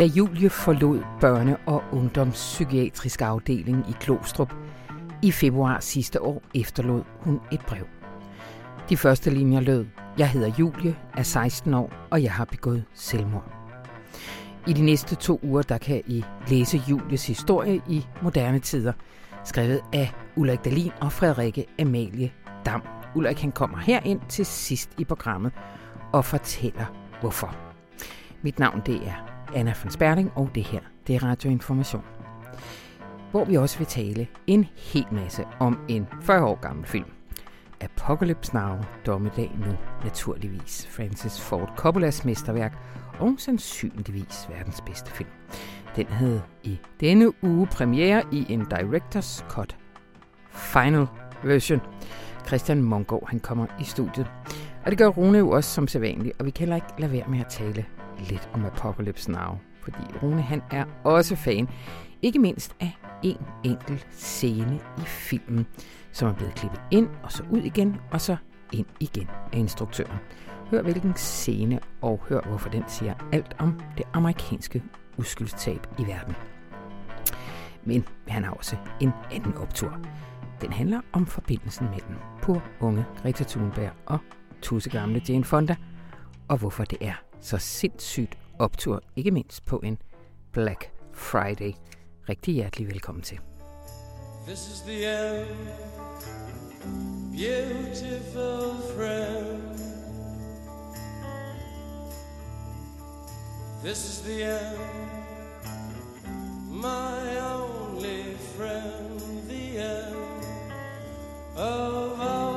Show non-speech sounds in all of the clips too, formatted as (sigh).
Da Julie forlod børne- og ungdomspsykiatrisk afdeling i Klostrup i februar sidste år, efterlod hun et brev. De første linjer lød, jeg hedder Julie, er 16 år, og jeg har begået selvmord. I de næste to uger, der kan I læse Julies historie i moderne tider, skrevet af Ulrik Dalin og Frederikke Amalie Dam. Ulrik han kommer herind til sidst i programmet og fortæller hvorfor. Mit navn det er Anna von Sperling, og det her det er Radioinformation. Hvor vi også vil tale en hel masse om en 40 år gammel film. Apocalypse Now, Dommedag Nu, naturligvis. Francis Ford Coppolas mesterværk og sandsynligvis verdens bedste film. Den havde i denne uge premiere i en Director's Cut Final Version. Christian Mongård, han kommer i studiet. Og det gør Rune jo også som sædvanligt, og vi kan heller ikke lade være med at tale lidt om Apocalypse Now, fordi Rune han er også fan, ikke mindst af en enkelt scene i filmen, som er blevet klippet ind og så ud igen, og så ind igen af instruktøren. Hør hvilken scene, og hør hvorfor den siger alt om det amerikanske uskyldstab i verden. Men han har også en anden optur. Den handler om forbindelsen mellem på unge Greta Thunberg og tusse gamle Jane Fonda, og hvorfor det er så sindssygt optur, ikke mindst på en Black Friday. Rigtig hjertelig velkommen til. This is the end, beautiful friend. This is the end, my only friend, the end of our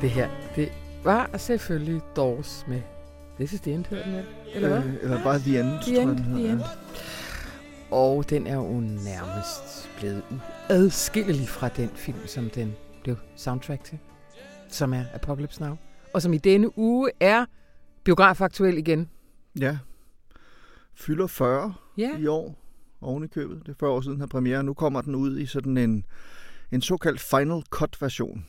Det her, det var selvfølgelig Doors med This is the end, hedder den, eller hvad? Øh, eller bare The End, the end, tror jeg, the end. Og den er jo nærmest blevet uadskillelig fra den film, som den blev soundtrack til, som er Apocalypse Now. Og som i denne uge er biografaktuel igen. Ja. Fylder 40 ja. i år oven i købet. Det er 40 år siden her premiere. Nu kommer den ud i sådan en, en såkaldt Final Cut version.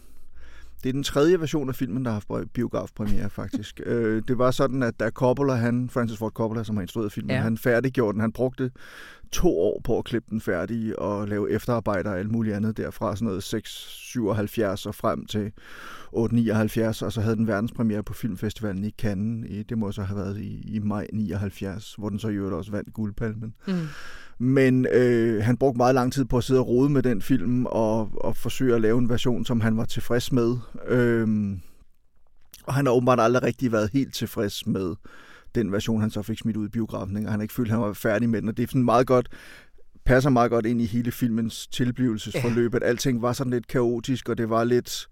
Det er den tredje version af filmen, der har haft biografpremiere, faktisk. (laughs) øh, det var sådan, at da Coppola, han, Francis Ford Coppola, som har instrueret filmen, ja. han færdiggjorde den. Han brugte to år på at klippe den færdig og lave efterarbejder og alt muligt andet derfra, sådan noget 677 og frem til 879, og så havde den verdenspremiere på Filmfestivalen i Cannes. I, det må så have været i, i maj 79, hvor den så i øvrigt også vandt guldpalmen. Mm. Men øh, han brugte meget lang tid på at sidde og rode med den film og, og forsøge at lave en version, som han var tilfreds med. Øh, og han har åbenbart aldrig rigtig været helt tilfreds med den version, han så fik smidt ud i biografen. Og han har ikke følt, at han var færdig med den. Og det er sådan meget godt passer meget godt ind i hele filmens tilblivelsesforløb, ja. at alting var sådan lidt kaotisk, og det var lidt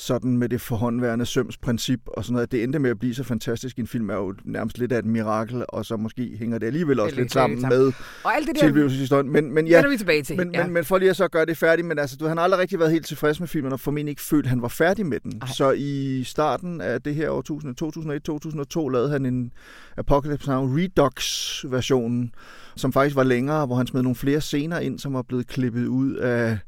sådan med det forhåndværende sømsprincip og sådan noget. Det endte med at blive så fantastisk. En film er jo nærmest lidt af et mirakel, og så måske hænger det alligevel også det lidt sammen med og alt det der, tilblivelseshistorien. Men, men, ja, vi tilbage til. Men, ja. men, men for lige at så gøre det færdigt, men altså, du, han har aldrig rigtig været helt tilfreds med filmen, og formentlig ikke følt, at han var færdig med den. Ej. Så i starten af det her år 2001-2002 lavede han en Apocalypse Now Redux-version, som faktisk var længere, hvor han smed nogle flere scener ind, som var blevet klippet ud af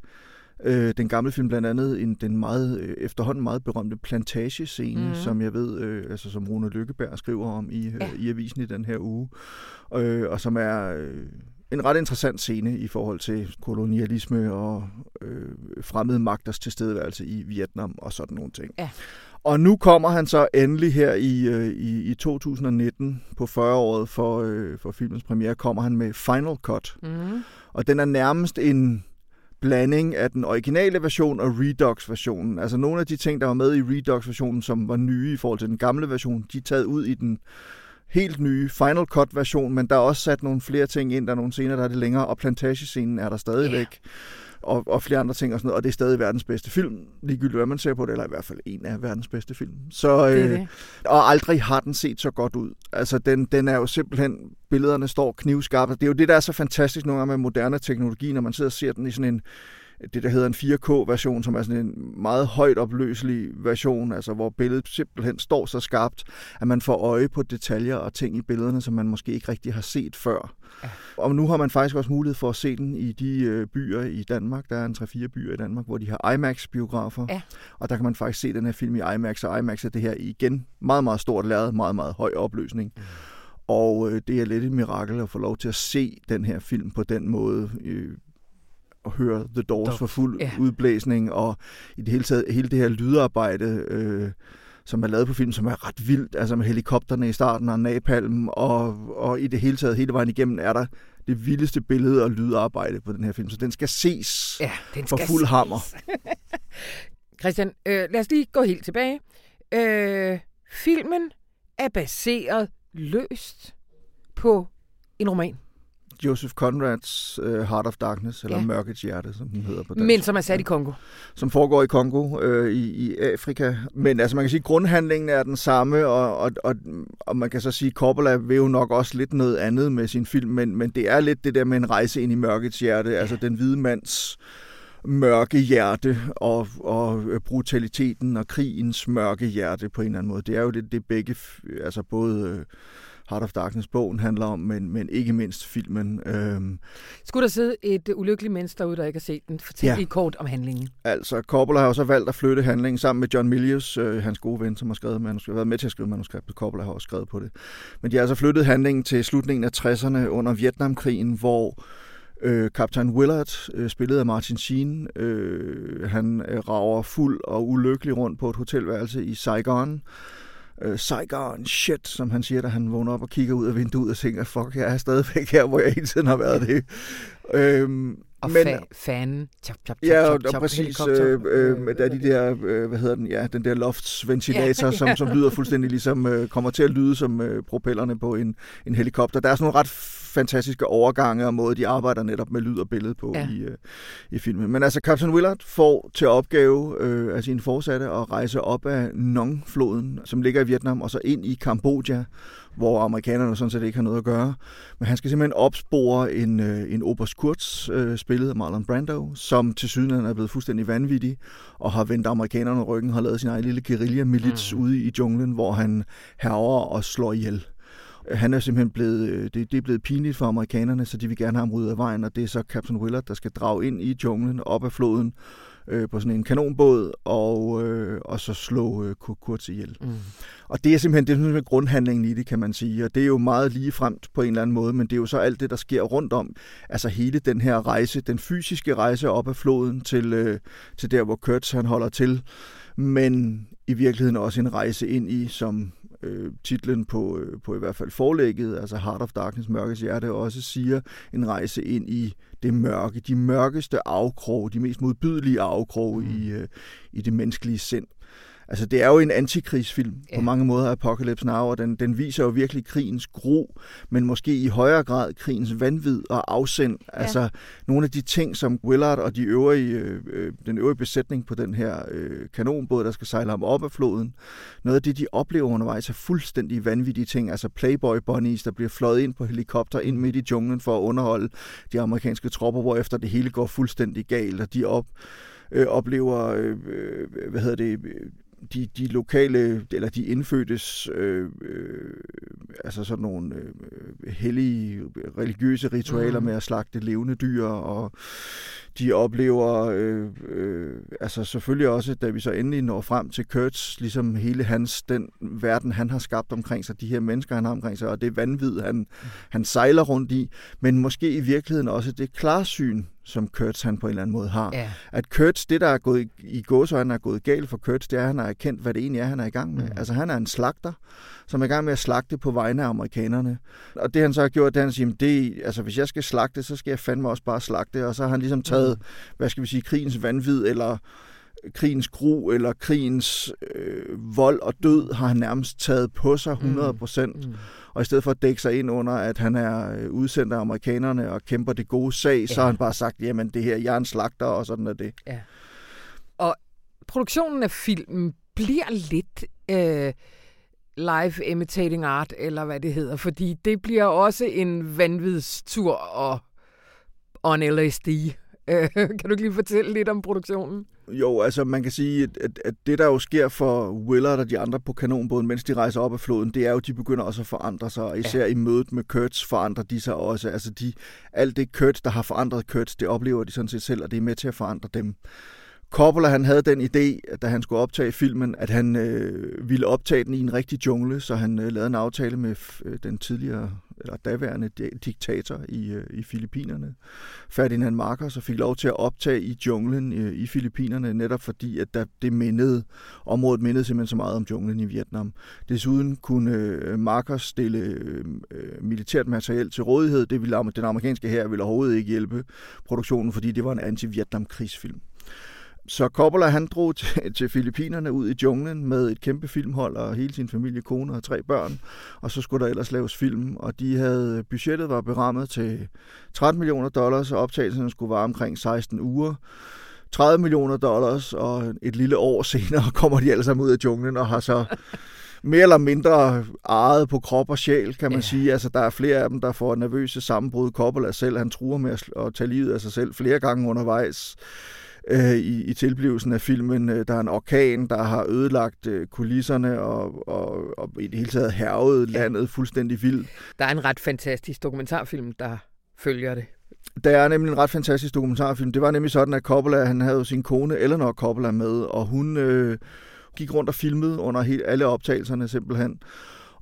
Øh, den gamle film blandt andet en, den meget, øh, efterhånden meget berømte plantagescene, mm. som jeg ved, øh, altså som Rune Lykkeberg skriver om i, øh, ja. i avisen i den her uge, øh, og som er øh, en ret interessant scene i forhold til kolonialisme og øh, fremmede magters tilstedeværelse i Vietnam og sådan nogle ting. Ja. Og nu kommer han så endelig her i, øh, i, i 2019 på 40-året for, øh, for filmens premiere, kommer han med Final Cut. Mm. Og den er nærmest en blanding af den originale version og Redux-versionen. Altså nogle af de ting, der var med i Redux-versionen, som var nye i forhold til den gamle version, de er taget ud i den helt nye Final Cut-version, men der er også sat nogle flere ting ind. Der er nogle scener, der er det længere, og plantagescenen er der stadigvæk. Yeah og, og flere andre ting og sådan noget, og det er stadig verdens bedste film, ligegyldigt hvad man ser på det, eller i hvert fald en af verdens bedste film. Så, øh, det det. Og aldrig har den set så godt ud. Altså, den, den er jo simpelthen, billederne står knivskarpt, det er jo det, der er så fantastisk nogle gange med moderne teknologi, når man sidder og ser den i sådan en det, der hedder en 4K-version, som er sådan en meget højt opløselig version, altså hvor billedet simpelthen står så skarpt, at man får øje på detaljer og ting i billederne, som man måske ikke rigtig har set før. Ja. Og nu har man faktisk også mulighed for at se den i de øh, byer i Danmark. Der er en 3-4 byer i Danmark, hvor de har IMAX-biografer. Ja. Og der kan man faktisk se den her film i IMAX, og IMAX er det her igen meget, meget stort lavet, meget, meget høj opløsning. Mm. Og øh, det er lidt et mirakel at få lov til at se den her film på den måde. Øh, og høre The Doors for fuld ja. udblæsning, og i det hele taget hele det her lydarbejde, øh, som er lavet på film, som er ret vildt, altså med helikopterne i starten og napalm, og, og i det hele taget hele vejen igennem er der det vildeste billede og lydarbejde på den her film, så den skal ses ja, den for fuld ses. hammer. (laughs) Christian, øh, lad os lige gå helt tilbage. Øh, filmen er baseret løst på en roman. Joseph Conrads uh, Heart of Darkness, eller ja. Mørkets Hjerte, som den hedder på dansk. Men som er sat i Kongo. Som foregår i Kongo, uh, i, i Afrika. Men altså man kan sige, at grundhandlingen er den samme, og, og, og, og man kan så sige, at Coppola vil jo nok også lidt noget andet med sin film, men, men det er lidt det der med en rejse ind i Mørkets Hjerte, ja. altså den hvide mands mørke hjerte og, og brutaliteten og krigens mørke hjerte på en eller anden måde. Det er jo det, det begge, altså både øh, Heart of Darkness-bogen handler om, men, men ikke mindst filmen. Øhm. Skulle der sidde et ulykkeligt menneske derude, der ikke har set den? Fortæl ja. lige kort om handlingen. Altså, Coppola har jo så valgt at flytte handlingen sammen med John Milius, øh, hans gode ven, som har skrevet manuskript, været med til at skrive manuskriptet. Coppola har også skrevet på det. Men de har altså flyttet handlingen til slutningen af 60'erne under Vietnamkrigen, hvor Øh, Kaptajn Willard, øh, spillet af Martin Sheen, øh, han øh, rager fuld og ulykkelig rundt på et hotelværelse i Saigon. Øh, Saigon, shit, som han siger, da han vågner op og kigger ud af vinduet og tænker, fuck, jeg er stadigvæk her, hvor jeg hele tiden har været det. Øhm, og men, fa- fanen. Chop, chop, chop, ja, og, chop, og præcis, øh, øh, der er de der, øh, hvad hedder den, ja, den der loftsventilator, ja. som, som lyder fuldstændig ligesom, øh, kommer til at lyde som øh, propellerne på en, en helikopter. Der er sådan nogle ret fantastiske overgange og måde, de arbejder netop med lyd og billede på ja. i, øh, i filmen. Men altså, Captain Willard får til opgave øh, af sine forsatte at rejse op af Nong-floden, som ligger i Vietnam, og så ind i Kambodja, hvor amerikanerne sådan set ikke har noget at gøre. Men han skal simpelthen opspore en, øh, en Oberst Kurz, øh, spillet af Marlon Brando, som til syden er blevet fuldstændig vanvittig, og har vendt amerikanerne ryggen, har lavet sin egen lille guerilla-milits mm. ude i junglen, hvor han herrer og slår ihjel. Han er simpelthen blevet, øh, det, det er blevet pinligt for amerikanerne, så de vil gerne have ham ryddet af vejen, og det er så Captain Willard, der skal drage ind i junglen op af floden øh, på sådan en kanonbåd, og, øh, og så slå øh, Kurz ihjel. Mm. Og det er simpelthen, det er simpelthen grundhandlingen i det, kan man sige, og det er jo meget lige fremt på en eller anden måde, men det er jo så alt det, der sker rundt om, altså hele den her rejse, den fysiske rejse op af floden til, øh, til der, hvor Kurtz han holder til, men i virkeligheden også en rejse ind i, som øh, titlen på, øh, på i hvert fald forlægget, altså Heart of Darkness, Mørkets Hjerte, også siger en rejse ind i det mørke, de mørkeste afkrog, de mest modbydelige afkrog mm. i, øh, i det menneskelige sind. Altså, det er jo en antikrigsfilm ja. på mange måder, Apocalypse Now, og den, den viser jo virkelig krigens gro, men måske i højere grad krigens vanvid og afsend. Ja. Altså, nogle af de ting, som Willard og de øvrige, øh, den øvrige besætning på den her øh, kanonbåd, der skal sejle ham op af floden, noget af det, de oplever undervejs, er fuldstændig vanvittige ting. Altså Playboy Bunnies, der bliver fløjet ind på helikopter ind midt i junglen for at underholde de amerikanske tropper, hvor efter det hele går fuldstændig galt, og de op øh, oplever, øh, øh hvad hedder det, de, de lokale, eller de indfødtes, øh, øh, altså sådan nogle øh, hellige religiøse ritualer mm. med at slagte levende dyr, og de oplever, øh, øh, altså selvfølgelig også, da vi så endelig når frem til Kurtz, ligesom hele hans, den verden, han har skabt omkring sig, de her mennesker, han har omkring sig, og det vanvid, han, han sejler rundt i, men måske i virkeligheden også det klarsyn, som Kurtz han på en eller anden måde har. Ja. At Kurtz, det der er gået i gåsøjne er gået galt for Kurtz, det er, at han har erkendt, hvad det egentlig er, han er i gang med. Mm. Altså han er en slagter, som er i gang med at slagte på vegne af amerikanerne. Og det han så har gjort, det er, at han siger, det, altså hvis jeg skal slagte, så skal jeg fandme også bare slagte. Og så har han ligesom taget, mm. hvad skal vi sige, krigens vanvid, eller krigens gru eller krigens øh, vold og død har han nærmest taget på sig 100 procent. Mm. Mm. Og i stedet for at dække sig ind under, at han er øh, udsendt af amerikanerne og kæmper det gode sag, ja. så har han bare sagt, jamen det her, jeg er en slagter, og sådan er det. Ja. Og produktionen af filmen bliver lidt øh, live imitating art, eller hvad det hedder, fordi det bliver også en vanvidstur og on LSD (laughs) Øh, kan du ikke lige fortælle lidt om produktionen? Jo, altså man kan sige, at, at det der jo sker for Willard og de andre på kanonbåden, mens de rejser op af floden, det er jo, at de begynder også at forandre sig, og især ja. i mødet med Kurtz forandrer de sig også. Altså de, alt det Kurtz, der har forandret Kurtz, det oplever de sådan set selv, og det er med til at forandre dem. Coppola han havde den idé, da han skulle optage filmen, at han øh, ville optage den i en rigtig jungle, så han øh, lavede en aftale med øh, den tidligere eller daværende diktator i, øh, i Filippinerne, Ferdinand Marcos, og fik lov til at optage i junglen øh, i Filippinerne, netop fordi, at der, det mindede, området mindede simpelthen så meget om junglen i Vietnam. Desuden kunne øh, Marcos stille øh, øh militært materiel til rådighed. Det ville den amerikanske her ville overhovedet ikke hjælpe produktionen, fordi det var en anti-Vietnam-krigsfilm. Så Coppola han drog til, (laughs) til Filippinerne ud i junglen med et kæmpe filmhold og hele sin familie, kone og tre børn. Og så skulle der ellers laves film, og de havde, budgettet var berammet til 13 millioner dollars, og optagelsen skulle vare omkring 16 uger. 30 millioner dollars, og et lille år (laughs) senere kommer de alle sammen ud af junglen og har så mere eller mindre ejet på krop og sjæl, kan man ja. sige. Altså, der er flere af dem, der får nervøse sammenbrud. Coppola selv, han truer med at tage livet af sig selv flere gange undervejs øh, i, i tilblivelsen af filmen. Øh, der er en orkan, der har ødelagt øh, kulisserne og, og, og i det hele taget hervet landet fuldstændig vildt. Der er en ret fantastisk dokumentarfilm, der følger det. Der er nemlig en ret fantastisk dokumentarfilm. Det var nemlig sådan, at Coppola, han havde sin kone Eleanor Coppola med, og hun øh, gik rundt og filmede under hele, alle optagelserne simpelthen.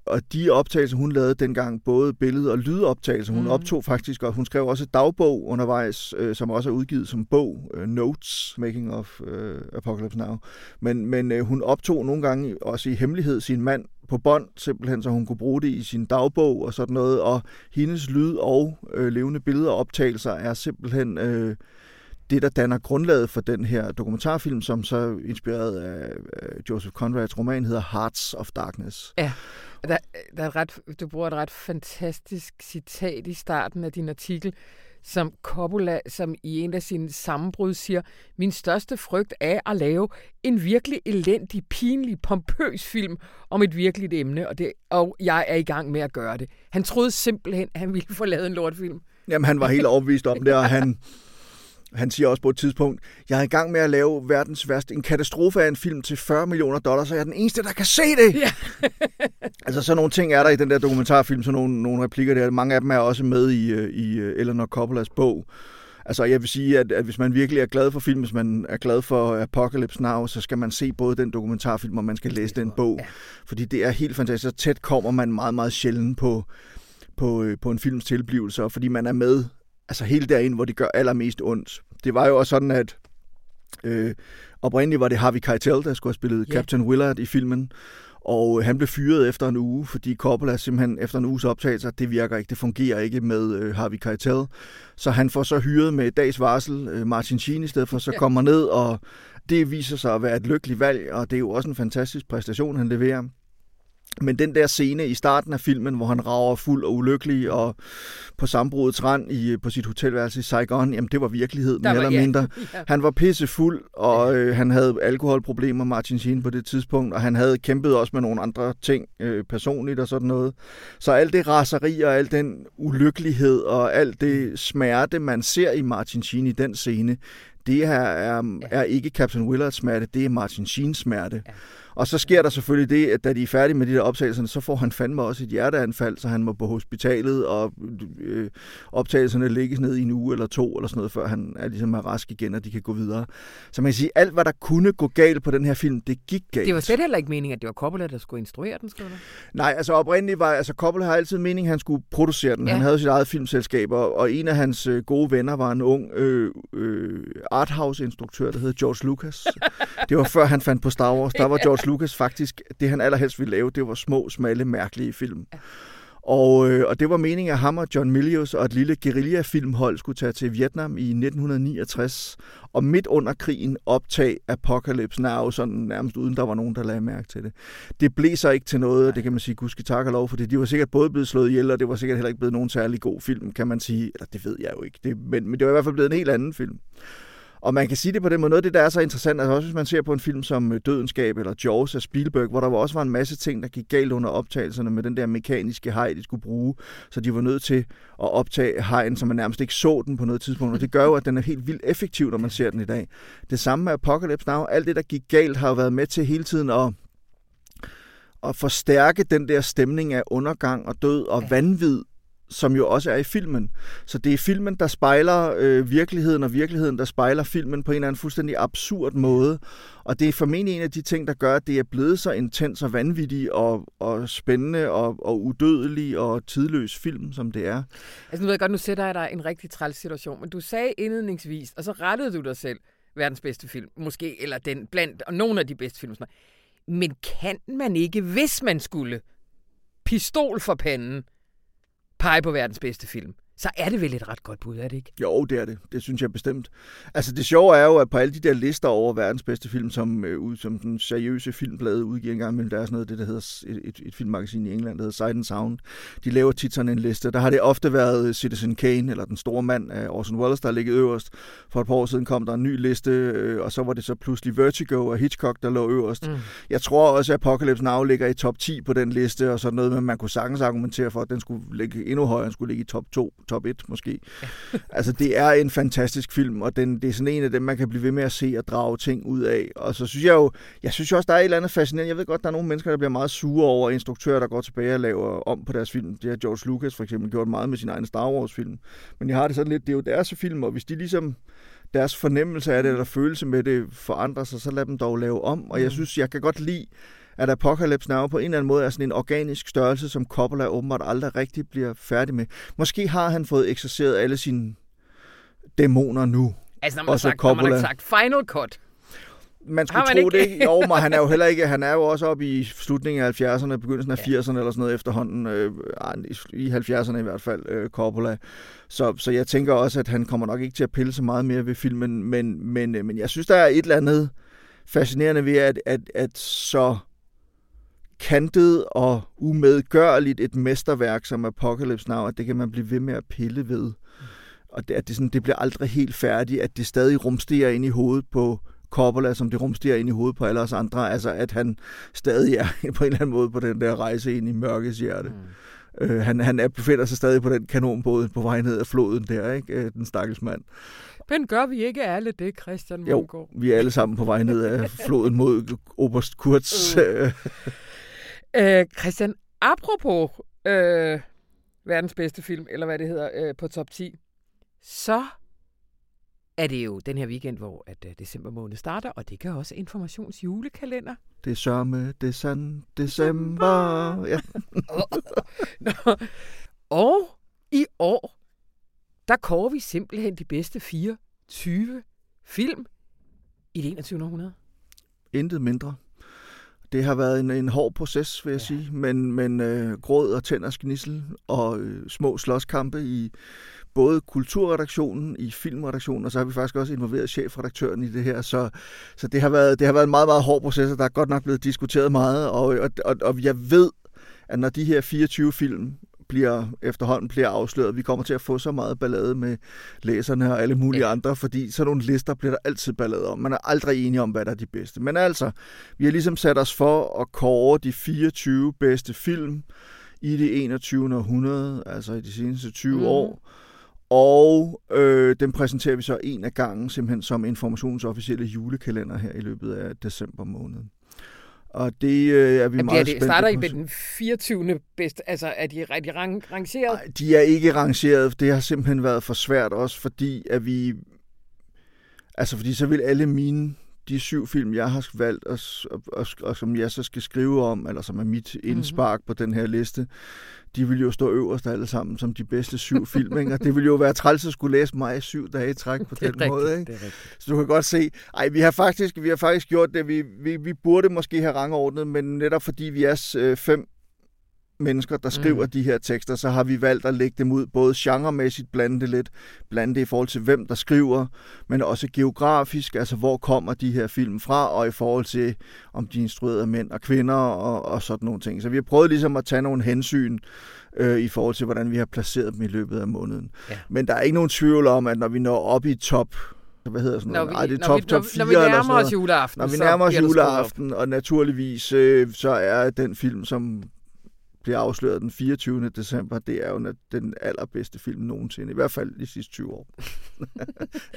Og de optagelser, hun lavede dengang, både billede- og lydoptagelser, hun mm. optog faktisk, og hun skrev også et dagbog undervejs, øh, som også er udgivet som bog, øh, Notes, Making of øh, Apocalypse Now. Men, men øh, hun optog nogle gange også i hemmelighed sin mand på bånd, simpelthen, så hun kunne bruge det i sin dagbog og sådan noget. Og hendes lyd og øh, levende billeder og optagelser er simpelthen... Øh, det, der danner grundlaget for den her dokumentarfilm, som så inspireret af Joseph Conrads roman hedder Hearts of Darkness. Ja. Der, der er ret, du bruger et ret fantastisk citat i starten af din artikel, som Coppola, som i en af sine sammenbrud siger, min største frygt er at lave en virkelig elendig, pinlig, pompøs film om et virkeligt emne, og, det, og jeg er i gang med at gøre det. Han troede simpelthen, at han ville få lavet en lortfilm. Jamen, han var helt overbevist om det, og han, (laughs) han siger også på et tidspunkt, jeg er i gang med at lave verdens værste, en katastrofe af en film til 40 millioner dollars, så jeg er den eneste, der kan se det. Ja. (laughs) altså sådan nogle ting er der i den der dokumentarfilm, sådan nogle, nogle replikker der. Mange af dem er også med i, øh, i øh, Eleanor Coppolas bog. Altså jeg vil sige, at, at hvis man virkelig er glad for film, hvis man er glad for Apocalypse Now, så skal man se både den dokumentarfilm, og man skal læse den bog. Ja. Fordi det er helt fantastisk. Så tæt kommer man meget, meget sjældent på, på, øh, på en films tilblivelse, fordi man er med altså helt derind, hvor det gør allermest ondt. Det var jo også sådan, at øh, oprindeligt var det Harvey Keitel, der skulle have spillet yeah. Captain Willard i filmen, og han blev fyret efter en uge, fordi Coppola simpelthen efter en uges optagelse, det virker ikke, det fungerer ikke med øh, Harvey Keitel. Så han får så hyret med dags varsel øh, Martin Sheen i stedet for, så kommer ned, og det viser sig at være et lykkeligt valg, og det er jo også en fantastisk præstation, han leverer. Men den der scene i starten af filmen, hvor han rager fuld og ulykkelig og på sammenbrudets rand i, på sit hotelværelse i Saigon, jamen det var virkelighed, mere eller mindre. (laughs) Ja. Han var pisse fuld, og øh, han havde alkoholproblemer, Martin Sheen, på det tidspunkt, og han havde kæmpet også med nogle andre ting øh, personligt og sådan noget. Så alt det raseri og al den ulykkelighed og alt det smerte, man ser i Martin Sheen i den scene, det her er, er ikke Captain Willards smerte, det er Martin Sheens smerte. Ja. Og så sker der selvfølgelig det, at da de er færdige med de der optagelser, så får han fandme også et hjerteanfald, så han må på hospitalet, og øh, optagelserne lægges ned i en uge eller to, eller sådan noget, før han er ligesom er rask igen, og de kan gå videre. Så man kan sige, alt hvad der kunne gå galt på den her film, det gik galt. Det var slet heller ikke meningen, at det var Coppola, der skulle instruere den, skulle Nej, altså oprindeligt var, altså Coppola har altid meningen, at han skulle producere den. Ja. Han havde sit eget filmselskab, og, og en af hans øh, gode venner var en ung øh, øh, arthouse-instruktør, der hed George Lucas. (laughs) det var før han fandt på Star Wars. Der var George Lucas faktisk, det han allerhelst ville lave, det var små, smalle, mærkelige film. Ja. Og, øh, og det var meningen, at ham og John Milius og et lille guerillafilmhold skulle tage til Vietnam i 1969, og midt under krigen optage Apocalypse Now, sådan nærmest uden der var nogen, der lagde mærke til det. Det blev så ikke til noget, det kan man sige, gudske tak og lov, fordi de var sikkert både blevet slået ihjel, og det var sikkert heller ikke blevet nogen særlig god film, kan man sige. Eller det ved jeg jo ikke, det, men, men det var i hvert fald blevet en helt anden film. Og man kan sige det på den måde, noget af det, der er så interessant, altså også hvis man ser på en film som øh, Dødenskab eller Jaws af Spielberg, hvor der også var en masse ting, der gik galt under optagelserne med den der mekaniske hej, de skulle bruge, så de var nødt til at optage hejen, så man nærmest ikke så den på noget tidspunkt, og det gør jo, at den er helt vildt effektiv, når man ser den i dag. Det samme med Apocalypse Now, alt det, der gik galt, har jo været med til hele tiden at at forstærke den der stemning af undergang og død og vanvid, som jo også er i filmen. Så det er filmen, der spejler øh, virkeligheden, og virkeligheden, der spejler filmen på en eller anden fuldstændig absurd måde. Og det er formentlig en af de ting, der gør, at det er blevet så intens og vanvittig og, og spændende og, og udødelig og tidløs film, som det er. Altså nu ved jeg godt, nu sætter jeg dig en rigtig træls situation, men du sagde indledningsvis, og så rettede du dig selv, verdens bedste film, måske, eller den blandt, og nogle af de bedste film. Men kan man ikke, hvis man skulle, pistol for panden, pege på verdens bedste film, så er det vel et ret godt bud, er det ikke? Jo, det er det. Det synes jeg bestemt. Altså det sjove er jo, at på alle de der lister over verdens bedste film, som, øh, som den seriøse filmblade udgiver engang men der er sådan noget, det der hedder et, et, et filmmagasin i England, der hedder Sight and Sound. De laver tit sådan en liste. Der har det ofte været Citizen Kane, eller Den Store Mand af Orson Welles, der har ligget øverst. For et par år siden kom der en ny liste, øh, og så var det så pludselig Vertigo og Hitchcock, der lå øverst. Mm. Jeg tror også, at Apocalypse Now ligger i top 10 på den liste, og sådan noget, men man kunne sagtens argumentere for, at den skulle ligge endnu højere, den skulle ligge i top 2 top 1 måske. Ja. (laughs) altså, det er en fantastisk film, og den, det er sådan en af dem, man kan blive ved med at se og drage ting ud af. Og så synes jeg jo, jeg synes også, der er et eller andet fascinerende. Jeg ved godt, der er nogle mennesker, der bliver meget sure over instruktører, der går tilbage og laver om på deres film. Det har George Lucas for eksempel gjort meget med sin egen Star Wars-film. Men jeg har det sådan lidt, det er jo deres film, og hvis de ligesom deres fornemmelse af det, eller følelse med det forandrer sig, så lad dem dog lave om. Og jeg mm. synes, jeg kan godt lide, at Apocalypse Now på en eller anden måde er sådan en organisk størrelse, som Coppola åbenbart aldrig rigtig bliver færdig med. Måske har han fået ekserceret alle sine dæmoner nu. Altså når man, har sagt, når man har sagt final cut. Man skulle man tro ikke? det. Jo, men han er jo heller ikke, han er jo også oppe i slutningen af 70'erne, begyndelsen af ja. 80'erne eller sådan noget efterhånden, øh, i 70'erne i hvert fald, øh, Coppola. Så, så jeg tænker også, at han kommer nok ikke til at pille så meget mere ved filmen, men, men, øh, men jeg synes, der er et eller andet fascinerende ved, at, at, at så kantet og umedgørligt et mesterværk som Apocalypse Now, at det kan man blive ved med at pille ved. Og det, at det, sådan, det bliver aldrig helt færdigt, at det stadig rumsterer ind i hovedet på Coppola, som det rumsterer ind i hovedet på alle os andre. Altså, at han stadig er (laughs) på en eller anden måde på den der rejse ind i mørkets hjerte. Mm. Øh, han, han er, befinder sig stadig på den kanonbåd på vej ned af floden der, ikke? Øh, den stakkels mand. Men gør vi ikke alle det, Christian Mungård? Jo, vi er alle sammen på vej ned af floden mod (laughs) Oberst Kurz. Mm. Øh, Christian, apropos øh, verdens bedste film, eller hvad det hedder, øh, på top 10, så er det jo den her weekend, hvor at uh, december måned starter, og det kan også Informations julekalender. Det sørme, det sand, december. Ja. (laughs) og i år, der kårer vi simpelthen de bedste 24 film i det 21. århundrede. Intet mindre. Det har været en, en hård proces, vil jeg ja. sige, men, men øh, gråd og tænders gnissel og øh, små slåskampe i både kulturredaktionen, i filmredaktionen, og så har vi faktisk også involveret chefredaktøren i det her, så, så det, har været, det har været en meget, meget hård proces, og der er godt nok blevet diskuteret meget, og, og, og, og jeg ved, at når de her 24 film bliver efterhånden bliver afsløret. Vi kommer til at få så meget ballade med læserne og alle mulige ja. andre, fordi sådan nogle lister bliver der altid ballade om. Man er aldrig enige om, hvad der er de bedste. Men altså, vi har ligesom sat os for at kåre de 24 bedste film i det 21. århundrede, altså i de seneste 20 mm. år. Og øh, den præsenterer vi så en af gangen simpelthen som informationsofficielle julekalender her i løbet af december måned. Og det øh, er vi Jamen, meget det, Starter I med den 24. bedste? Altså, er de, er de rang, rangeret? Nej, de er ikke rangeret. Det har simpelthen været for svært også, fordi at vi... Altså, fordi så vil alle mine de syv film, jeg har valgt, og, og, og, og som jeg så skal skrive om, eller som er mit indspark mm-hmm. på den her liste, de vil jo stå øverst alle sammen som de bedste syv film. Ikke? Og det vil jo være træls at skulle læse mig syv dage i træk på den rigtigt, måde. Ikke? Så du kan godt se, ej, vi har faktisk, vi har faktisk gjort det, vi, vi, vi burde måske have rangordnet, men netop fordi vi er øh, fem mennesker, der skriver mm. de her tekster, så har vi valgt at lægge dem ud, både genremæssigt blande det lidt, blande det i forhold til hvem der skriver, men også geografisk, altså hvor kommer de her film fra, og i forhold til, om de er instrueret af mænd og kvinder, og, og sådan nogle ting. Så vi har prøvet ligesom at tage nogle hensyn, øh, i forhold til, hvordan vi har placeret dem i løbet af måneden. Ja. Men der er ikke nogen tvivl om, at når vi når op i top hvad hedder sådan Når noget? vi, Ej, det er når top, vi, top når, 4 når vi eller nærmer sådan os juleaften, Når vi nærmer os juleaften, og naturligvis, øh, så er den film, som bliver afsløret den 24. december, det er jo den allerbedste film nogensinde, i hvert fald de sidste 20 år. (laughs)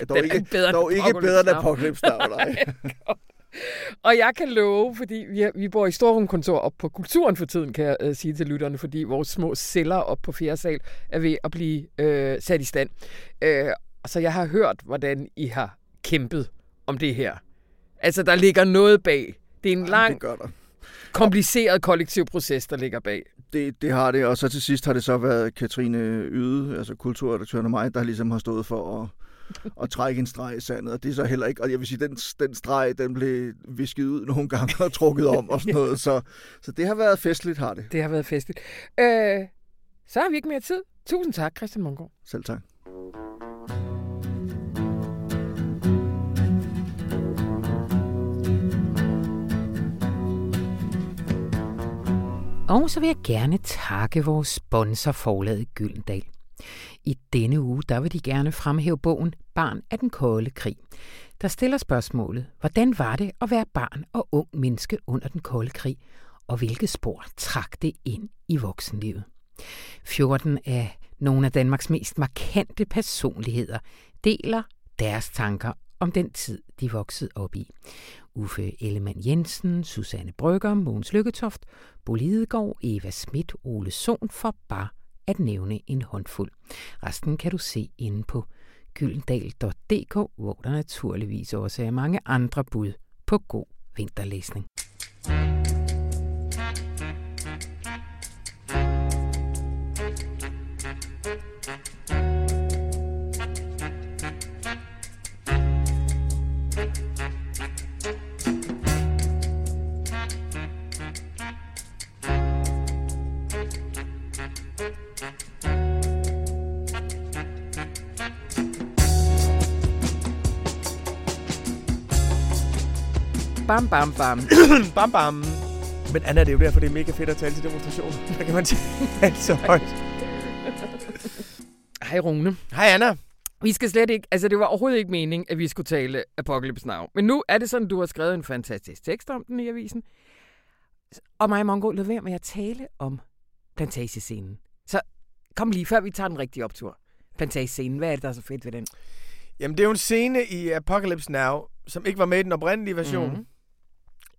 dog Den er ikke, bedre dog ikke bedre end. Apocalypse Now, nej. (laughs) Og jeg kan love, fordi vi, vi bor i Storrumkontor op på Kulturen for tiden, kan jeg øh, sige til lytterne, fordi vores små celler op på fjerde sal er ved at blive øh, sat i stand. Øh, så jeg har hørt, hvordan I har kæmpet om det her. Altså, der ligger noget bag. Det er en lang, Det gør der. Kompliceret kollektiv proces, der ligger bag. Det, det har det, og så til sidst har det så været Katrine Yde, altså kulturredaktøren og mig, der ligesom har stået for at, at trække en streg i sandet, og det er så heller ikke, og jeg vil sige, den, den streg, den blev visket ud nogle gange og trukket om og sådan (laughs) noget, så, så det har været festligt, har det. Det har været festligt. Øh, så har vi ikke mere tid. Tusind tak, Christian Mongård. Selv tak. Og så vil jeg gerne takke vores sponsor forlaget Gyldendal. I denne uge der vil de gerne fremhæve bogen Barn af den kolde krig, der stiller spørgsmålet, hvordan var det at være barn og ung menneske under den kolde krig, og hvilke spor trak det ind i voksenlivet. 14 af nogle af Danmarks mest markante personligheder deler deres tanker om den tid, de voksede op i. Uffe Ellemann Jensen, Susanne Brygger, Mogens Lykketoft, Bo Lidegaard, Eva Schmidt, Ole Sohn for bare at nævne en håndfuld. Resten kan du se inde på gyldendal.dk, hvor der naturligvis også er mange andre bud på god vinterlæsning. Bam, bam, bam. (coughs) bam, bam. Men Anna, det er jo derfor, det er mega fedt at tale til demonstration. (laughs) Der kan man tale (laughs) så højt. Hej Rune. Hej Anna. Vi skal slet ikke, altså det var overhovedet ikke meningen, at vi skulle tale Apocalypse Now. Men nu er det sådan, du har skrevet en fantastisk tekst om den i avisen. Og mig og Mongo, lad være med at tale om plantagescenen. Så kom lige, før vi tager den rigtige optur. Plantagescenen, hvad er det, der er så fedt ved den? Jamen, det er jo en scene i Apocalypse Now, som ikke var med i den oprindelige version, Mhm. mm-hmm.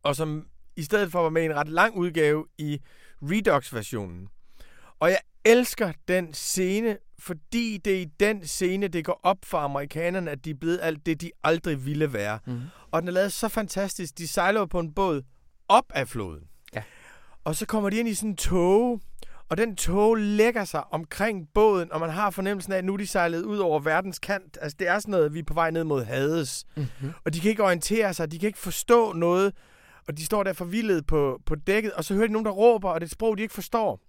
Og som i stedet for var med i en ret lang udgave i Redux-versionen. Og jeg elsker den scene, fordi det er i den scene, det går op for amerikanerne, at de er blevet alt det, de aldrig ville være. Mhm. Og den er lavet så fantastisk. De sejler på en båd op af floden. Ja. Og så kommer de ind i sådan en tog, og den tog lægger sig omkring båden, og man har fornemmelsen af, at nu er de sejlet ud over verdens kant. Altså, det er sådan noget, vi er på vej ned mod Hades. Mm-hmm. Og de kan ikke orientere sig, de kan ikke forstå noget, og de står der forvildet på, på dækket, og så hører de nogen, der råber, og det er et sprog, de ikke forstår.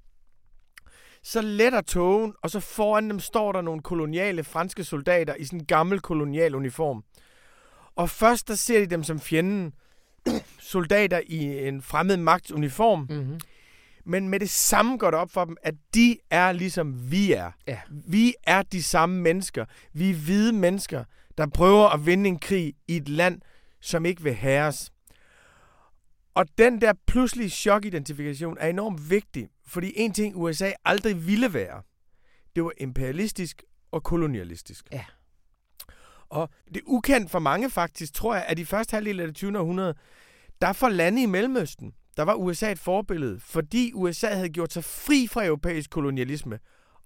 Så letter togen, og så foran dem står der nogle koloniale franske soldater i sådan en gammel kolonial uniform. Og først der ser de dem som fjenden, (clears throat) soldater i en fremmed magts uniform, Mm-hmm. men med det samme går det op for dem, at de er ligesom vi er. Ja. Vi er de samme mennesker. Vi er hvide mennesker, der prøver at vinde en krig i et land, som ikke vil herres. Og den der pludselige chokidentifikation er enormt vigtig, fordi en ting USA aldrig ville være, det var imperialistisk og kolonialistisk. Ja. Og det er ukendt for mange faktisk, tror jeg, at i første halvdel af det 20. århundrede, der for lande i Mellemøsten, der var USA et forbillede, fordi USA havde gjort sig fri fra europæisk kolonialisme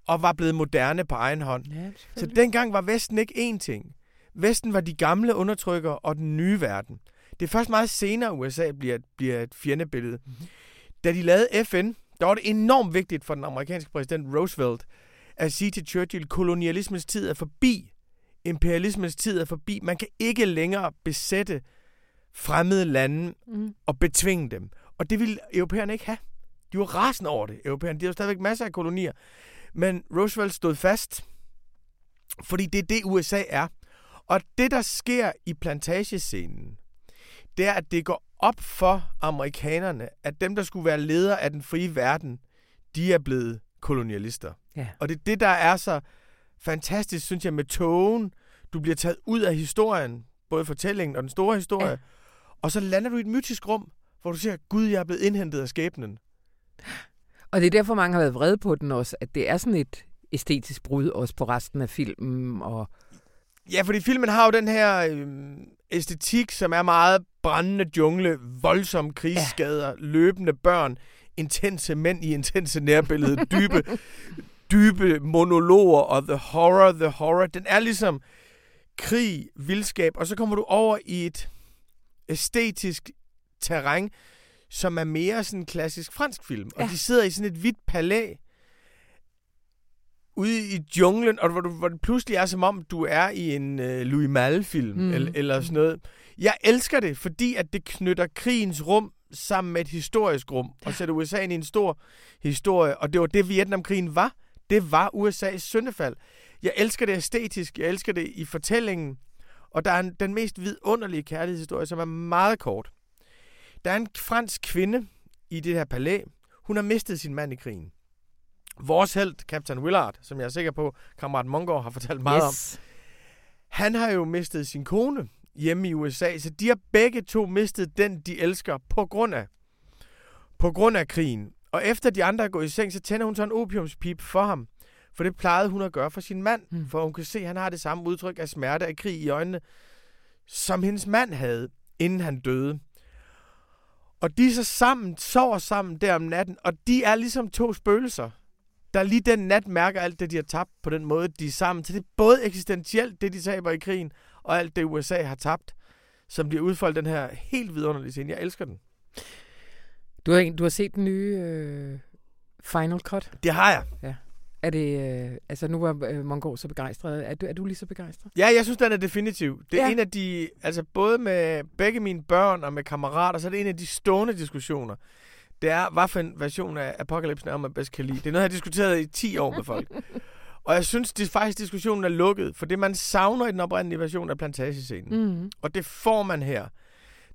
og var blevet moderne på egen hånd. Ja, Så dengang var Vesten ikke én ting. Vesten var de gamle undertrykkere og den nye verden. Det er først meget senere, USA bliver, bliver et fjendebillede. Mhm. Mm-hmm. Da de lavede FN, der var det enormt vigtigt for den amerikanske præsident Roosevelt at sige til Churchill, kolonialismens tid er forbi. Imperialismens tid er forbi. Man kan ikke længere besætte fremmede lande Mm. og betvinge dem. Og det ville europæerne ikke have. De var rasende over det, europæerne. De har stadigvæk masser af kolonier. Men Roosevelt stod fast, fordi det er det, USA er. Og det, der sker i plantagescenen, det er, at det går op for amerikanerne, at dem, der skulle være ledere af den frie verden, de er blevet kolonialister. Ja. Og det er det, der er så fantastisk, synes jeg, med togen. Du bliver taget ud af historien, både fortællingen og den store historie. Ja. Og så lander du i et mytisk rum, hvor du siger, Gud, jeg er blevet indhentet af skæbnen. Og det er derfor, mange har været vrede på den også, at det er sådan et æstetisk brud også på resten af filmen. Og... Ja, fordi filmen har jo den her øh, æstetik, som er meget brændende jungle, voldsomme krigsskader, ja. løbende børn, intense mænd i intense nærbillede, dybe, dybe monologer og the horror, the horror. Den er ligesom krig, vildskab, og så kommer du over i et æstetisk terræn, som er mere sådan en klassisk fransk film. Ja. Og de sidder i sådan et hvidt palæ ude i junglen, og hvor, du, hvor det pludselig er som om, du er i en uh, Louis Malle-film, mm. eller, eller sådan noget. Jeg elsker det, fordi at det knytter krigens rum sammen med et historisk rum, og sætter USA ind i en stor historie, og det var det, Vietnamkrigen var. Det var USA's syndefald. Jeg elsker det æstetisk, jeg elsker det i fortællingen, og der er en, den mest vidunderlige kærlighedshistorie, som er meget kort. Der er en fransk kvinde i det her palæ. Hun har mistet sin mand i krigen. Vores held, Captain Willard, som jeg er sikker på, kammerat Mongård har fortalt meget yes. om, han har jo mistet sin kone hjemme i USA, så de har begge to mistet den, de elsker, på grund af, på grund af krigen. Og efter de andre er gået i seng, så tænder hun så en opiumspip for ham. For det plejede hun at gøre for sin mand. Mm. For hun kan se, at han har det samme udtryk af smerte af krig i øjnene, som hendes mand havde, inden han døde. Og de er så sammen, sover sammen der om natten, og de er ligesom to spøgelser, der lige den nat mærker alt det, de har tabt på den måde, de er sammen. Så det er både eksistentielt, det de taber i krigen, og alt det, USA har tabt, som bliver udfoldet den her helt vidunderlige scene. Jeg elsker den. Du har, du har set den nye øh, Final Cut? Det har jeg. Ja. Er det, øh, altså nu var øh, Mongol så begejstret. Er du, er du lige så begejstret? Ja, jeg synes, den er definitiv. Det er ja. en af de, altså både med begge mine børn og med kammerater, så er det en af de stående diskussioner. Det er, hvad for en version af Apocalypse Now, man bedst kan lide. Det er noget, jeg har diskuteret i 10 år med folk. (laughs) og jeg synes det faktisk, diskussionen er lukket, for det man savner i den oprindelige version af plantagescenen. Mm. Og det får man her.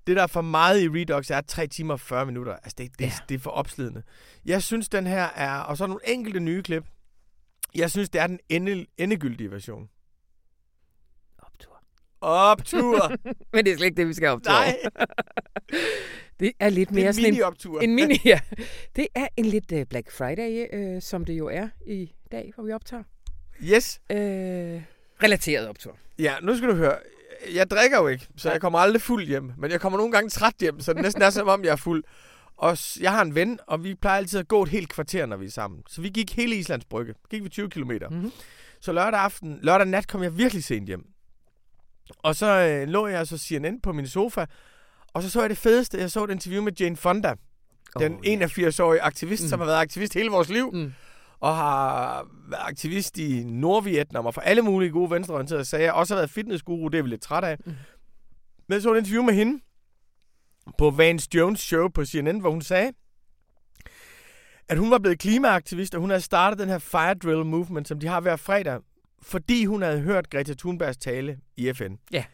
Det, der er for meget i Redux, er 3 timer og 40 minutter. Altså, det, det, ja. det er for opslidende. Jeg synes, den her er... Og så er nogle enkelte nye klip. Jeg synes, det er den ende, endegyldige version. Optur. Optur! (laughs) Men det er slet ikke det, vi skal optur. Nej. (laughs) det er lidt mere sådan en mini-optur. En, en mini, (laughs) ja. Det er en lidt uh, Black Friday, uh, som det jo er i dag, hvor vi optager. Yes. Uh, relateret optur. Ja, nu skal du høre. Jeg drikker jo ikke, så jeg kommer aldrig fuld hjem. Men jeg kommer nogle gange træt hjem, så det næsten er som om, jeg er fuld. Og jeg har en ven, og vi plejer altid at gå et helt kvarter, når vi er sammen. Så vi gik hele Islands Brygge. Gik vi 20 km. Mm-hmm. Så lørdag aften, lørdag nat kom jeg virkelig sent hjem. Og så øh, lå jeg så CNN på min sofa, og så så jeg det fedeste. Jeg så et interview med Jane Fonda, oh, den 81-årige aktivist, mm. som har været aktivist hele vores liv. Mm. Og har været aktivist i Nordvietnam og for alle mulige gode venstreorienterede sager. Også har været fitnessguru, det er vi lidt træt af. Mm. Men jeg så et interview med hende, på Vance Jones show på CNN, hvor hun sagde, at hun var blevet klimaaktivist, og hun havde startet den her fire drill movement, som de har hver fredag, fordi hun havde hørt Greta Thunbergs tale i FN. Ja.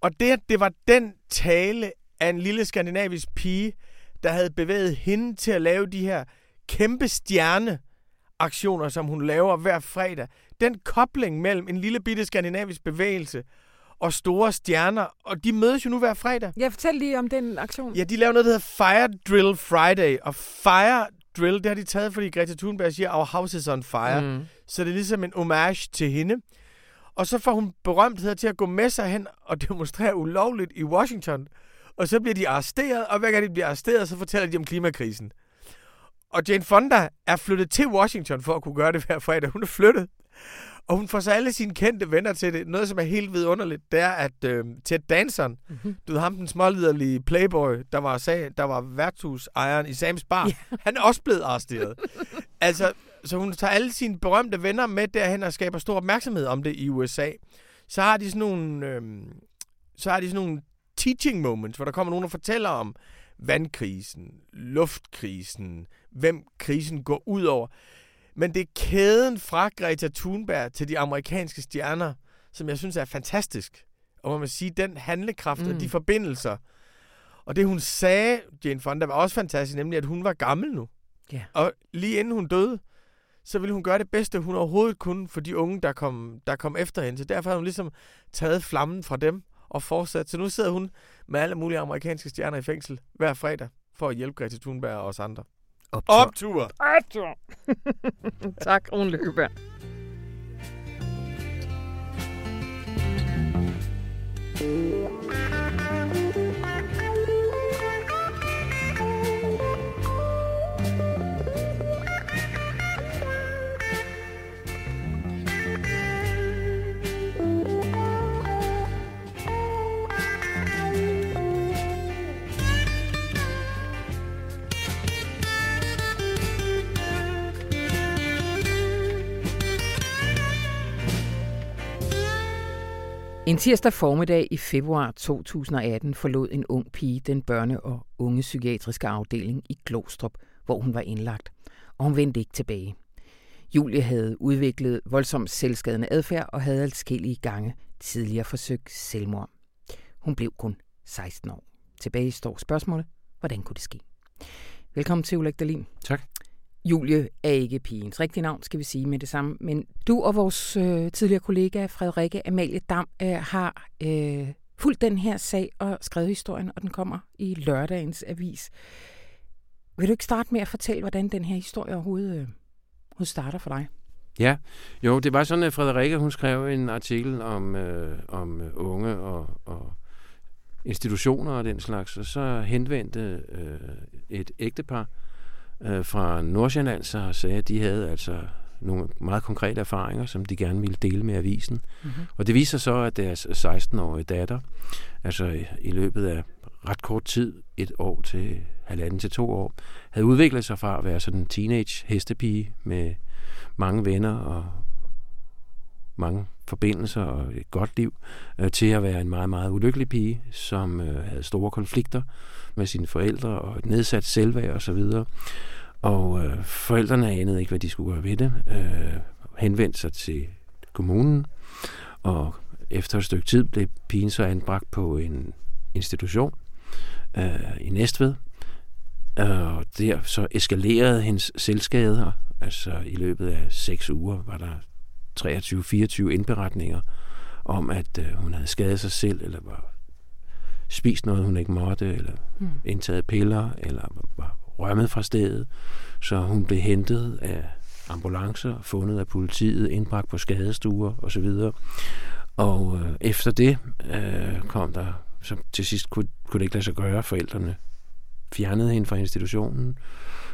Og det, det var den tale af en lille skandinavisk pige, der havde bevæget hende til at lave de her kæmpe stjerne aktioner, som hun laver hver fredag. Den kobling mellem en lille bitte skandinavisk bevægelse og store stjerner, og de mødes jo nu hver fredag. Ja, fortæl lige om den aktion. Ja, de laver noget, der hedder Fire Drill Friday, og Fire Drill, det har de taget, fordi Greta Thunberg siger, our house is on fire. Mm. Så det er ligesom en homage til hende. Og så får hun berømthed til at gå med sig hen og demonstrere ulovligt i Washington. Og så bliver de arresteret, og hver gang de bliver arresteret, så fortæller de om klimakrisen. Og Jane Fonda er flyttet til Washington for at kunne gøre det hver fredag. Hun er flyttet. Og hun får så alle sine kendte venner til det. Noget, som er helt vidunderligt, det er, at øh, Ted Danson, mm-hmm. du ved ham, den småliderlige playboy, der var, sag, der var værtshusejeren i Sams Bar, yeah. han er også blevet arresteret. (laughs) altså, så hun tager alle sine berømte venner med derhen og skaber stor opmærksomhed om det i USA. Så har de sådan nogle, øh, så har de sådan nogle teaching moments, hvor der kommer nogen, der fortæller om vandkrisen, luftkrisen, hvem krisen går ud over. Men det er kæden fra Greta Thunberg til de amerikanske stjerner, som jeg synes er fantastisk. Og man må sige, den handlekraft mm. og de mm. forbindelser. Og det hun sagde, Jane Fonda, var også fantastisk, nemlig at hun var gammel nu. Yeah. Og lige inden hun døde, så ville hun gøre det bedste, hun overhovedet kunne for de unge, der kom, der kom efter hende. Så derfor har hun ligesom taget flammen fra dem og fortsat. Så nu sidder hun med alle mulige amerikanske stjerner i fængsel hver fredag for at hjælpe Greta Thunberg og os andre. Optur. Optur! Optur. (laughs) tak, Rune Løkkeberg. En tirsdag formiddag i februar 2018 forlod en ung pige den børne- og unge psykiatriske afdeling i Glostrup, hvor hun var indlagt, og hun vendte ikke tilbage. Julie havde udviklet voldsomt selvskadende adfærd og havde adskillige gange tidligere forsøgt selvmord. Hun blev kun 16 år. Tilbage står spørgsmålet, hvordan kunne det ske? Velkommen til Ulrik Dahlin. Tak. Julie er ikke pigens rigtige navn, skal vi sige med det samme. Men du og vores øh, tidligere kollega Frederikke Amalie Dam øh, har øh, fulgt den her sag og skrevet historien, og den kommer i lørdagens avis. Vil du ikke starte med at fortælle, hvordan den her historie overhovedet, øh, starter for dig? Ja, jo, det var sådan, at Frederikke hun skrev en artikel om, øh, om unge og, og institutioner og den slags, og så henvendte øh, et ægtepar, øh, fra Nordsjælland, så sagde, at de havde altså nogle meget konkrete erfaringer, som de gerne ville dele med avisen. Mm-hmm. Og det viser så, at deres 16-årige datter, altså i løbet af ret kort tid, et år til halvanden til to år, havde udviklet sig fra at være sådan en teenage hestepige med mange venner og mange forbindelser og et godt liv, øh, til at være en meget, meget ulykkelig pige, som øh, havde store konflikter med sine forældre og et nedsat selvværd osv. Og, og øh, forældrene anede ikke, hvad de skulle gøre ved det. Øh, henvendte sig til kommunen, og efter et stykke tid blev pigen så anbragt på en institution øh, i Næstved. Øh, og der så eskalerede hendes selvskader. Altså i løbet af seks uger var der 23-24 indberetninger om, at øh, hun havde skadet sig selv, eller var spist noget, hun ikke måtte, eller mm. indtaget piller, eller var rømmet fra stedet. Så hun blev hentet af ambulancer, fundet af politiet, indbragt på skadestuer osv. Og øh, efter det øh, kom der, så til sidst kunne, kunne det ikke lade sig gøre, forældrene fjernede hende fra institutionen.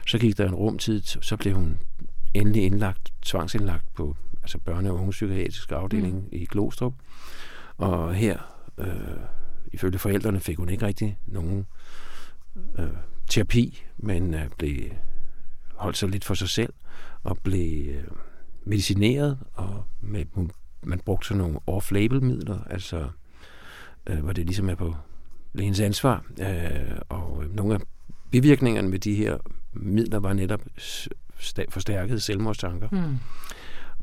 Så gik der en rumtid, så blev hun endelig indlagt, tvangsindlagt på altså børne- og ungepsykiatrisk afdeling mm. i Glostrup. Og her, øh, ifølge forældrene, fik hun ikke rigtig nogen øh, terapi, men øh, blev holdt sig lidt for sig selv og blev øh, medicineret, og med, man brugte sådan nogle off-label midler, altså øh, hvor det ligesom er på lægens ansvar. Øh, og nogle af bivirkningerne med de her midler var netop forstærkede selvmordstanker. Mm.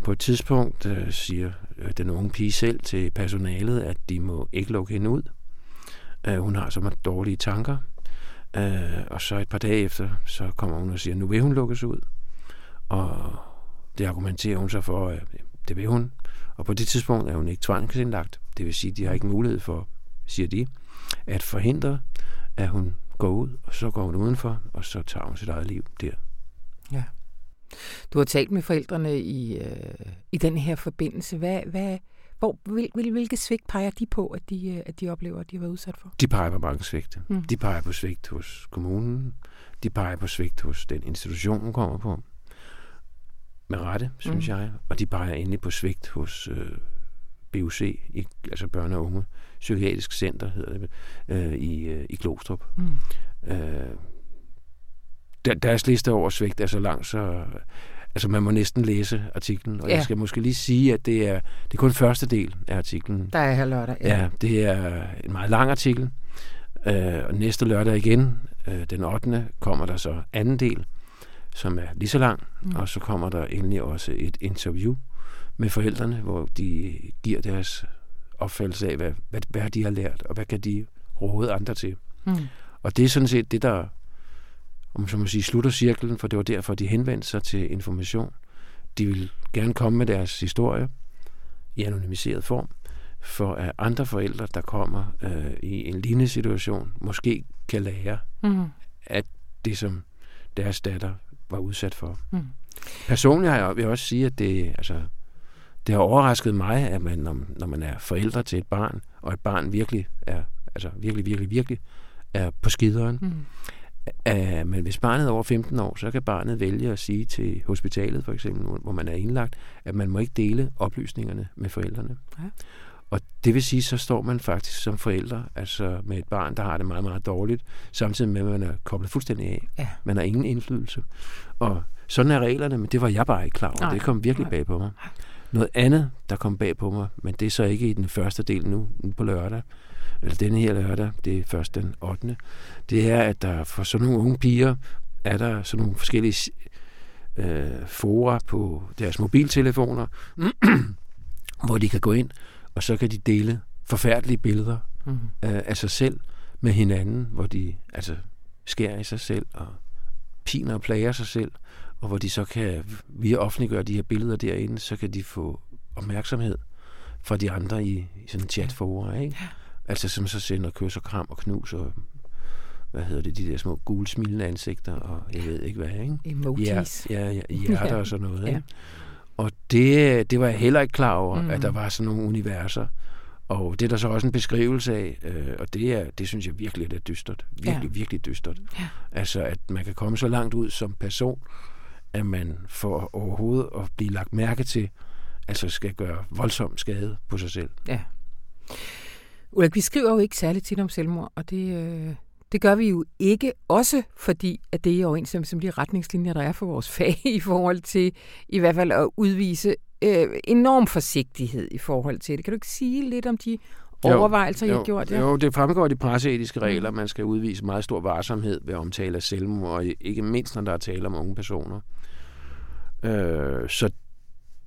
På et tidspunkt øh, siger øh, den unge pige selv til personalet, at de må ikke lukke hende ud. Øh, hun har så meget dårlige tanker. Øh, og så et par dage efter, så kommer hun og siger, nu vil hun lukkes ud. Og det argumenterer hun så for, at øh, det vil hun. Og på det tidspunkt er hun ikke tvangsindlagt. Det vil sige, at de har ikke mulighed for, siger de, at forhindre, at hun går ud, og så går hun udenfor, og så tager hun sit eget liv der. Du har talt med forældrene i, øh, i den her forbindelse. Hvad, hvad, hvor, hvil, hvil, hvilke svigt peger de på, at de, øh, at de oplever, at de har været udsat for? De peger på mange svigt. Mm. De peger på svigt hos kommunen. De peger på svigt hos den institution, hun kommer på. Med rette, synes mm. jeg. Og de peger endelig på svigt hos øh, BUC, i, altså børne- og unge psykiatrisk center, hedder det, øh, i, øh, i Glostrup. Mm. Øh, der, deres liste over svigt er så lang, så altså man må næsten læse artiklen. Og ja. jeg skal måske lige sige, at det er, det er kun første del af artiklen. Der er her lørdag. Ja. ja, det er en meget lang artikel. Øh, og næste lørdag igen, øh, den 8. kommer der så anden del, som er lige så lang. Mm. Og så kommer der endelig også et interview med forældrene, hvor de giver deres opfattelse af, hvad, hvad, hvad de har lært, og hvad kan de råde andre til. Mm. Og det er sådan set det, der om så må sige, slutter cirklen, for det var derfor, de henvendte sig til information. de vil gerne komme med deres historie i anonymiseret form, for at andre forældre, der kommer øh, i en lignende situation, måske kan lære mm. at det, som deres datter var udsat for. Mm. Personligt har jeg, vil jeg også sige, at det, altså, det har overrasket mig, at man, når, når man er forældre til et barn, og et barn virkelig er, altså virkelig, virkelig, virkelig er på skideren, mm. Uh, men hvis barnet er over 15 år, så kan barnet vælge at sige til hospitalet, for eksempel, hvor man er indlagt, at man må ikke dele oplysningerne med forældrene. Ja. Og det vil sige, så står man faktisk som forældre, altså med et barn, der har det meget, meget dårligt, samtidig med, at man er koblet fuldstændig af. Ja. Man har ingen indflydelse. Og sådan er reglerne, men det var jeg bare ikke klar over. Nej. Det kom virkelig bag på mig. Noget andet, der kom bag på mig, men det er så ikke i den første del nu, nu på lørdag, eller denne her lørdag, det er først den 8. Det er, at der for sådan nogle unge piger, er der sådan nogle forskellige øh, fora på deres mobiltelefoner, (clears throat) hvor de kan gå ind, og så kan de dele forfærdelige billeder mm. af, af sig selv med hinanden, hvor de altså skærer i sig selv og piner og plager sig selv, og hvor de så kan, via offentliggøre de her billeder derinde, så kan de få opmærksomhed fra de andre i, i sådan en chatforer, ikke? Ja. Altså som så sender kys og kram og knus og hvad hedder det, de der små gule smilende ansigter, og jeg ved ikke hvad, ikke? Emojis. Ja, ja, ja (laughs) hjerter og sådan noget, ikke? Ja. Og det, det var jeg heller ikke klar over, mm. at der var sådan nogle universer. Og det er der så også en beskrivelse af, øh, og det, er, det synes jeg virkelig er dystert. Virkelig, ja. virkelig dystert. Ja. Altså, at man kan komme så langt ud som person, at man får overhovedet at blive lagt mærke til, altså skal gøre voldsom skade på sig selv. Ja. Ulrik, vi skriver jo ikke særligt tit om selvmord, og det, øh, det gør vi jo ikke, også fordi at det er i overensstemmelse med de retningslinjer, der er for vores (laughs) fag i forhold til i hvert fald at udvise øh, enorm forsigtighed i forhold til det. Kan du ikke sige lidt om de overvejelser, jo, I har gjort? Ja? Jo, det fremgår af de presseetiske regler. Man skal udvise meget stor varsomhed ved omtale af selvmord, og ikke mindst, når der er tale om unge personer. Øh, så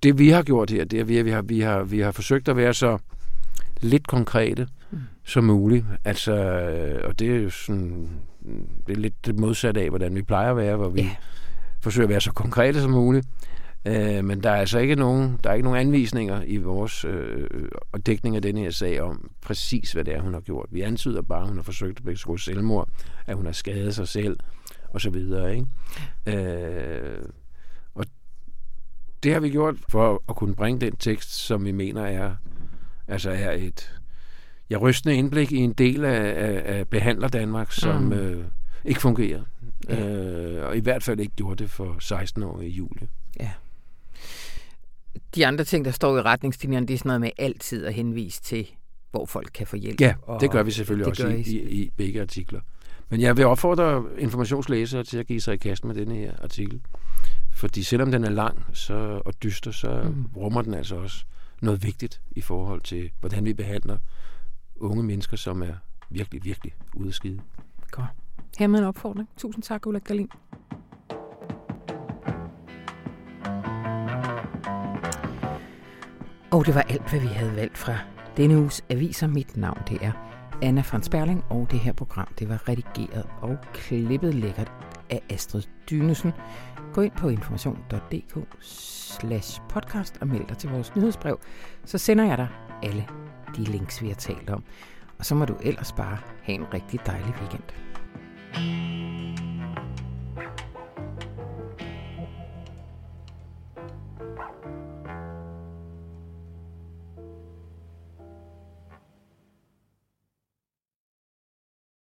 det vi har gjort her, det er, at vi har, vi har, vi har forsøgt at være så lidt konkrete mm. som muligt. Altså, og det er jo sådan, det er lidt det modsatte af, hvordan vi plejer at være, hvor vi yeah. forsøger at være så konkrete som muligt. Øh, men der er altså ikke nogen, der er ikke nogen anvisninger i vores øh, og dækning af denne her sag om præcis, hvad det er, hun har gjort. Vi antyder bare, at hun har forsøgt at begå selvmord, at hun har skadet sig selv, og så videre. Ikke? Øh, og det har vi gjort for at kunne bringe den tekst, som vi mener er altså er et ja, rystende indblik i en del af, af, af behandler Danmark, som mm. øh, ikke fungerer. Ja. Øh, og i hvert fald ikke gjorde det for 16 år i juli. Ja. De andre ting, der står i retningslinjerne, det er sådan noget med altid at henvise til, hvor folk kan få hjælp. Ja, det gør vi selvfølgelig også i, i, i begge artikler. Men jeg vil opfordre informationslæsere til at give sig i kast med denne her artikel. Fordi selvom den er lang så, og dyster, så mm. rummer den altså også noget vigtigt i forhold til, hvordan vi behandler unge mennesker, som er virkelig, virkelig ude skide. Godt. Hermed en opfordring. Tusind tak, Ulla Galin. Og det var alt, hvad vi havde valgt fra denne uges aviser. Mit navn det er Anna von Sperling, og det her program det var redigeret og klippet lækkert af Astrid Dynesen. Gå ind på information.dk slash podcast og meld dig til vores nyhedsbrev, så sender jeg dig alle de links, vi har talt om. Og så må du ellers bare have en rigtig dejlig weekend. thank you